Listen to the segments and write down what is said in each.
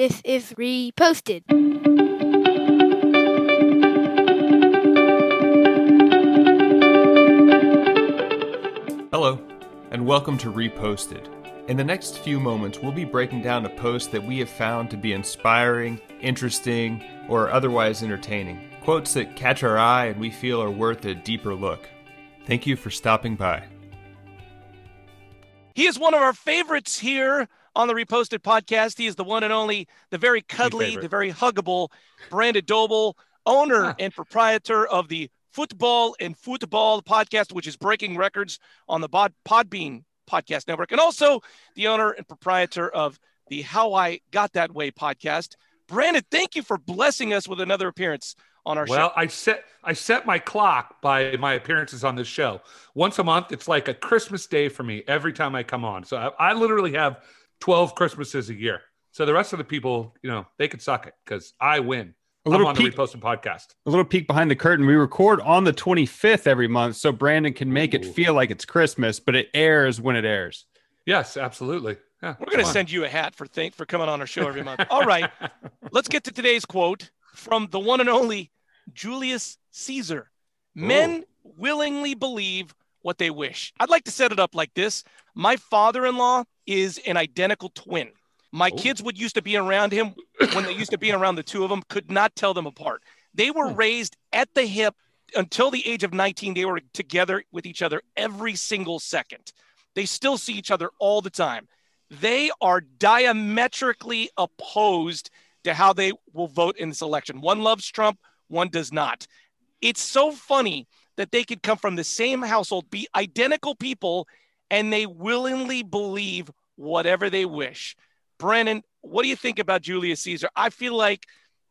This is reposted. Hello, and welcome to Reposted. In the next few moments, we'll be breaking down a post that we have found to be inspiring, interesting, or otherwise entertaining. Quotes that catch our eye and we feel are worth a deeper look. Thank you for stopping by. He is one of our favorites here on the Reposted podcast. He is the one and only, the very cuddly, the very huggable Brandon Doble, owner and proprietor of the Football and Football podcast, which is breaking records on the Pod- Podbean podcast network, and also the owner and proprietor of the How I Got That Way podcast. Brandon, thank you for blessing us with another appearance on our Well, show. Well, I set I set my clock by my appearances on this show. Once a month, it's like a Christmas day for me every time I come on. So I, I literally have 12 Christmases a year. So the rest of the people, you know, they could suck it because I win. A I'm little on peek, the reposted podcast. a little peek behind the curtain. We record on the 25th every month, so Brandon can make it feel like it's Christmas, but it airs when it airs. Yes, absolutely. Yeah, We're going to send you a hat for thank for coming on our show every month. All right, let's get to today's quote from the one and only Julius Caesar. Men willingly believe what they wish. I'd like to set it up like this. My father-in-law is an identical twin. My Oh. kids would used to be around him when they used to be around the two of them, could not tell them apart. They were Hmm. raised at the hip until the age of 19. They were together with each other every single second. They still see each other all the time. They are diametrically opposed to how they will vote in this election. One loves Trump, one does not. It's so funny that they could come from the same household, be identical people, and they willingly believe whatever they wish. Brandon, what do you think about Julius Caesar? I feel like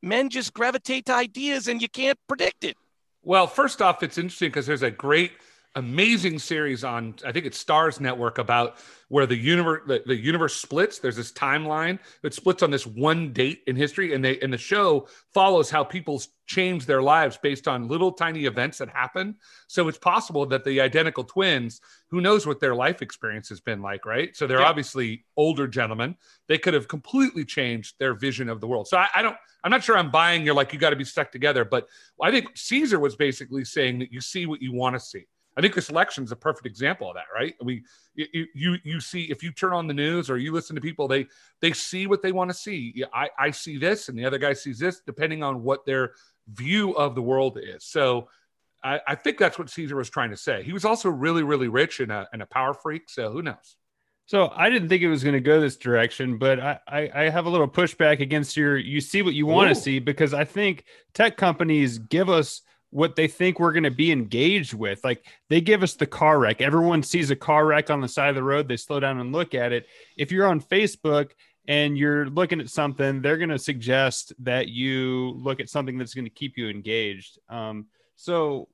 men just gravitate to ideas and you can't predict it. Well, first off, it's interesting because there's a great, amazing series on I think it's Starz Network about where the universe the, the universe splits. There's this timeline that splits on this one date in history, and they and the show follows how people change their lives based on little tiny events that happen. So it's possible that the identical twins, who knows what their life experience has been like, right? So they're Yeah. obviously older gentlemen. They could have completely changed their vision of the world. So I, I don't. I'm not sure I'm buying you're like you got to be stuck together, but I think Caesar was basically saying that you see what you want to see. I think this election is a perfect example of that, right? We you you you see if you turn on the news or you listen to people, they they see what they want to see. I I see this, and the other guy sees this, depending on what their view of the world is. So. I, I think that's what Caesar was trying to say. He was also really, really rich and a, and a power freak. So who knows? So I didn't think it was going to go this direction, but I, I, I have a little pushback against your you see what you want Ooh. to see because I think tech companies give us what they think we're going to be engaged with. Like they give us the car wreck. Everyone sees a car wreck on the side of the road. They slow down and look at it. If you're on Facebook and you're looking at something, they're going to suggest that you look at something that's going to keep you engaged. Um, so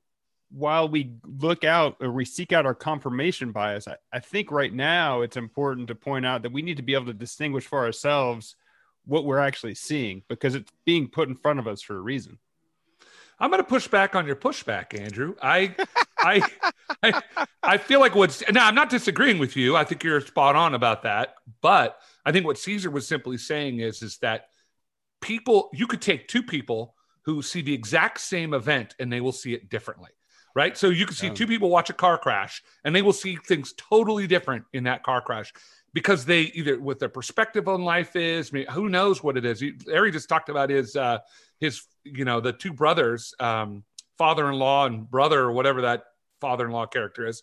while we look out or we seek out our confirmation bias, I, I think right now it's important to point out that we need to be able to distinguish for ourselves what we're actually seeing because it's being put in front of us for a reason. I'm going to push back on your pushback, Andrew. I, I, I, I feel like what's now. I'm not disagreeing with you. I think you're spot on about that. But I think what Caesar was simply saying is, is that people, you could take two people who see the exact same event and they will see it differently, right? So you can see two people watch a car crash and they will see things totally different in that car crash because they either what their perspective on life is. I mean, who knows what it is? Larry just talked about his uh, his you know the two brothers, um, father-in-law and brother or whatever that father-in-law character is,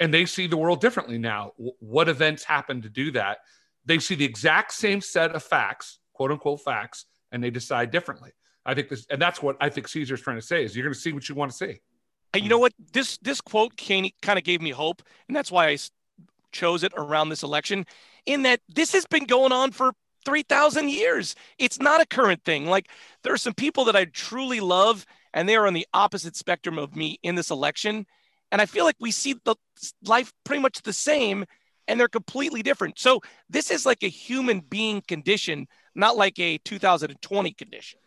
and they see the world differently now. W- what events happen to do that? They see the exact same set of facts, quote unquote facts, and they decide differently. I think this, and that's what I think Caesar's trying to say is you're going to see what you want to see. And you know what? This this quote kind of gave me hope, and that's why i chose it around this election. In that this has been going on for three thousand years. It's not a current thing. Like there are some people that I truly love, and they are on the opposite spectrum of me in this election. And I feel like we see the life pretty much the same, and they're completely different. So this is like a human being condition, not like a 2020 condition.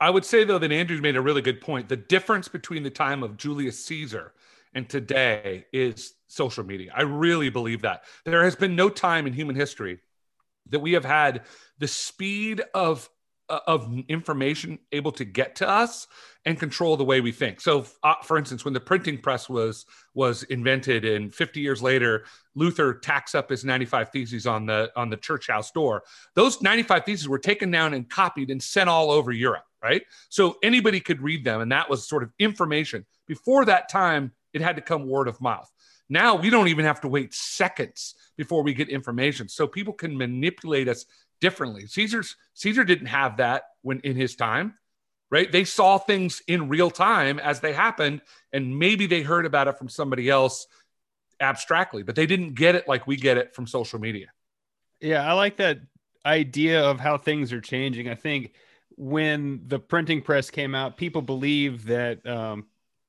I would say though that Andrew's made a really good point. The difference between the time of Julius Caesar and today is social media. I really believe that. There has been no time in human history that we have had the speed of uh, of information able to get to us and control the way we think. So, uh, for instance, when the printing press was was invented, and 50 years later, Luther tacks up his 95 theses on the on the church house door. Those 95 theses were taken down and copied and sent all over Europe, right? So anybody could read them, and that was sort of information. Before that time, it had to come word of mouth. Now we don't even have to wait seconds before we get information. So people can manipulate us differently. Caesar's Caesar didn't have that when in his time, right? They saw things in real time as they happened, and maybe they heard about it from somebody else abstractly, but they didn't get it like we get it from social media. Yeah, I like that idea of how things are changing. I think when the printing press came out, people believe that um,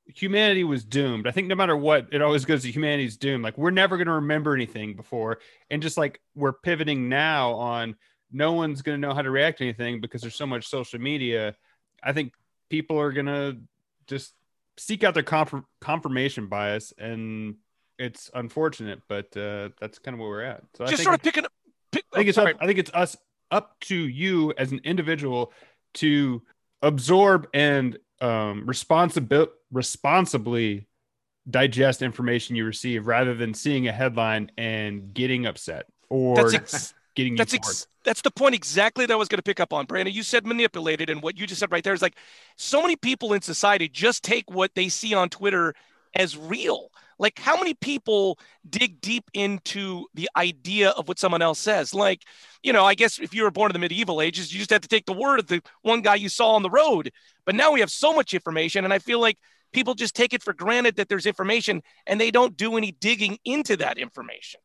humanity was doomed. I think no matter what, it always goes to humanity's doomed. Like we're never going to remember anything before, and just like we're pivoting now on no one's going to know how to react to anything because there's so much social media. I think people are going to just seek out their conf- confirmation bias, and it's unfortunate, but uh, that's kind of where we're at. So just sort of picking up. Pick, I think it's up, I think it's us up to you as an individual to absorb and um, responsibil- responsibly digest information you receive rather than seeing a headline and getting upset or that's ex- getting that's ex- that's the point exactly that I was going to pick up on, Brandon. You said manipulated, and what you just said right there is like so many people in society just take what they see on Twitter as real. Like, how many people dig deep into the idea of what someone else says? Like, you know, I guess if you were born in the medieval ages, you just had to take the word of the one guy you saw on the road. But now we have so much information, and I feel like people just take it for granted that there's information and they don't do any digging into that information.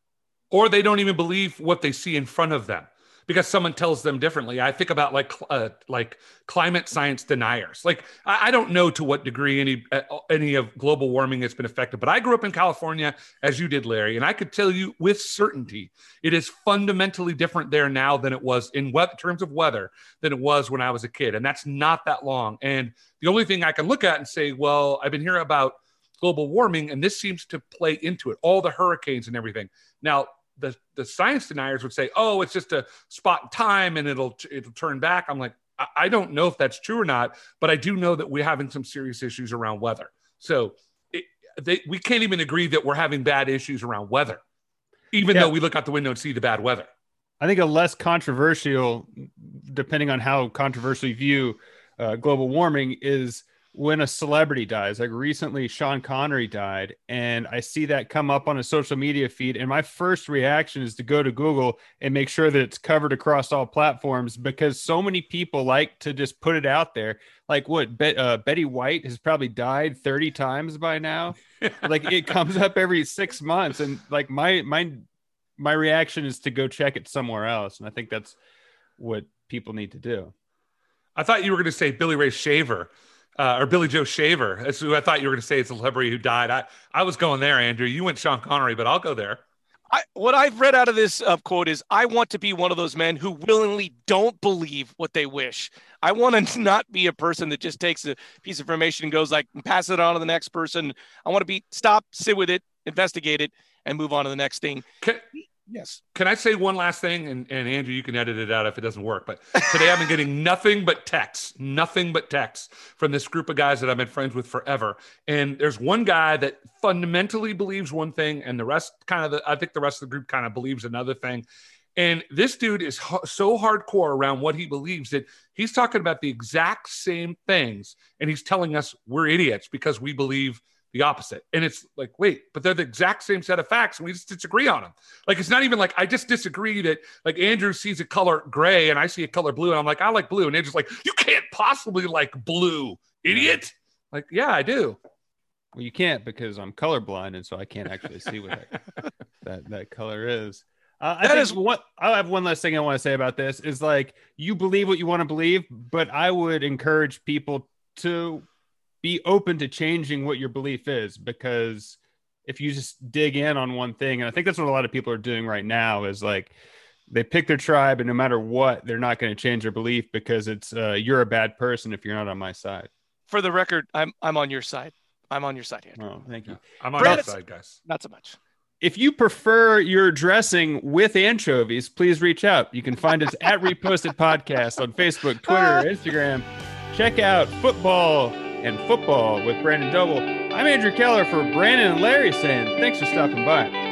Or they don't even believe what they see in front of them because someone tells them differently. I think about like uh, like climate science deniers. Like I, I, don't know to what degree any uh, any of global warming has been affected, but I grew up in California as you did, Larry, and I could tell you with certainty it is fundamentally different there now than it was in we- terms of weather than it was when I was a kid, and that's not that long. And the only thing I can look at and say, well, I've been hearing about global warming, and this seems to play into it. All the hurricanes and everything. Now the the science deniers would say, "Oh, it's just a spot in time and it'll it'll turn back." I'm like, I, I don't know if that's true or not, but I do know that we're having some serious issues around weather. So it, they, we can't even agree that we're having bad issues around weather, even yeah. though we look out the window and see the bad weather. I think a less controversial, depending on how controversial you view uh, global warming, is when a celebrity dies. Like recently, Sean Connery died, and I see that come up on a social media feed. And my first reaction is to go to Google and make sure that it's covered across all platforms because so many people like to just put it out there. Like what Be- uh, Betty White has probably died 30 times by now. like it comes up every six months. And like my, my, my reaction is to go check it somewhere else. And I think that's what people need to do. I thought you were going to say Billy Ray Shaver uh, or Billy Joe Shaver. That's who I thought you were going to say. It's a celebrity who died. I, I was going there, Andrew. You went Sean Connery, but I'll go there. I, what I've read out of this uh, quote is I want to be one of those men who willingly don't believe what they wish. I want to not be a person that just takes a piece of information and goes like, pass it on to the next person. I want to be stop, sit with it, investigate it, and move on to the next thing. Can, Yes. Can I say one last thing? And, and Andrew, you can edit it out if it doesn't work. But today I've been getting nothing but texts, nothing but texts from this group of guys that I've been friends with forever. And there's one guy that fundamentally believes one thing, and the rest kind of, the, I think the rest of the group kind of believes another thing. And this dude is ho- so hardcore around what he believes that he's talking about the exact same things. And he's telling us we're idiots because we believe the opposite. And it's like, wait, but they're the exact same set of facts and we just disagree on them. Like, it's not even like I just disagree that like Andrew sees a color gray and I see a color blue. And I'm like, I like blue. And Andrew's like, you can't possibly like blue, idiot. Like, yeah, I do. Well, you can't because I'm colorblind. And so I can't actually see what that, that, that color is. Uh, I that is what I have one last thing I want to say about this is like you believe what you want to believe, but I would encourage people to be open to changing what your belief is because if you just dig in on one thing and i think that's what a lot of people are doing right now is like they pick their tribe and no matter what they're not going to change their belief because it's uh, you're a bad person if you're not on my side for the record i'm i'm on your side i'm on your side Andrew. oh thank you i'm on your side guys not so much if you prefer your dressing with anchovies, please reach out. You can find us at Reposted Podcast on Facebook, Twitter, Instagram. Check out football and football with Brandon Doble. I'm Andrew Keller for Brandon and Larry saying thanks for stopping by.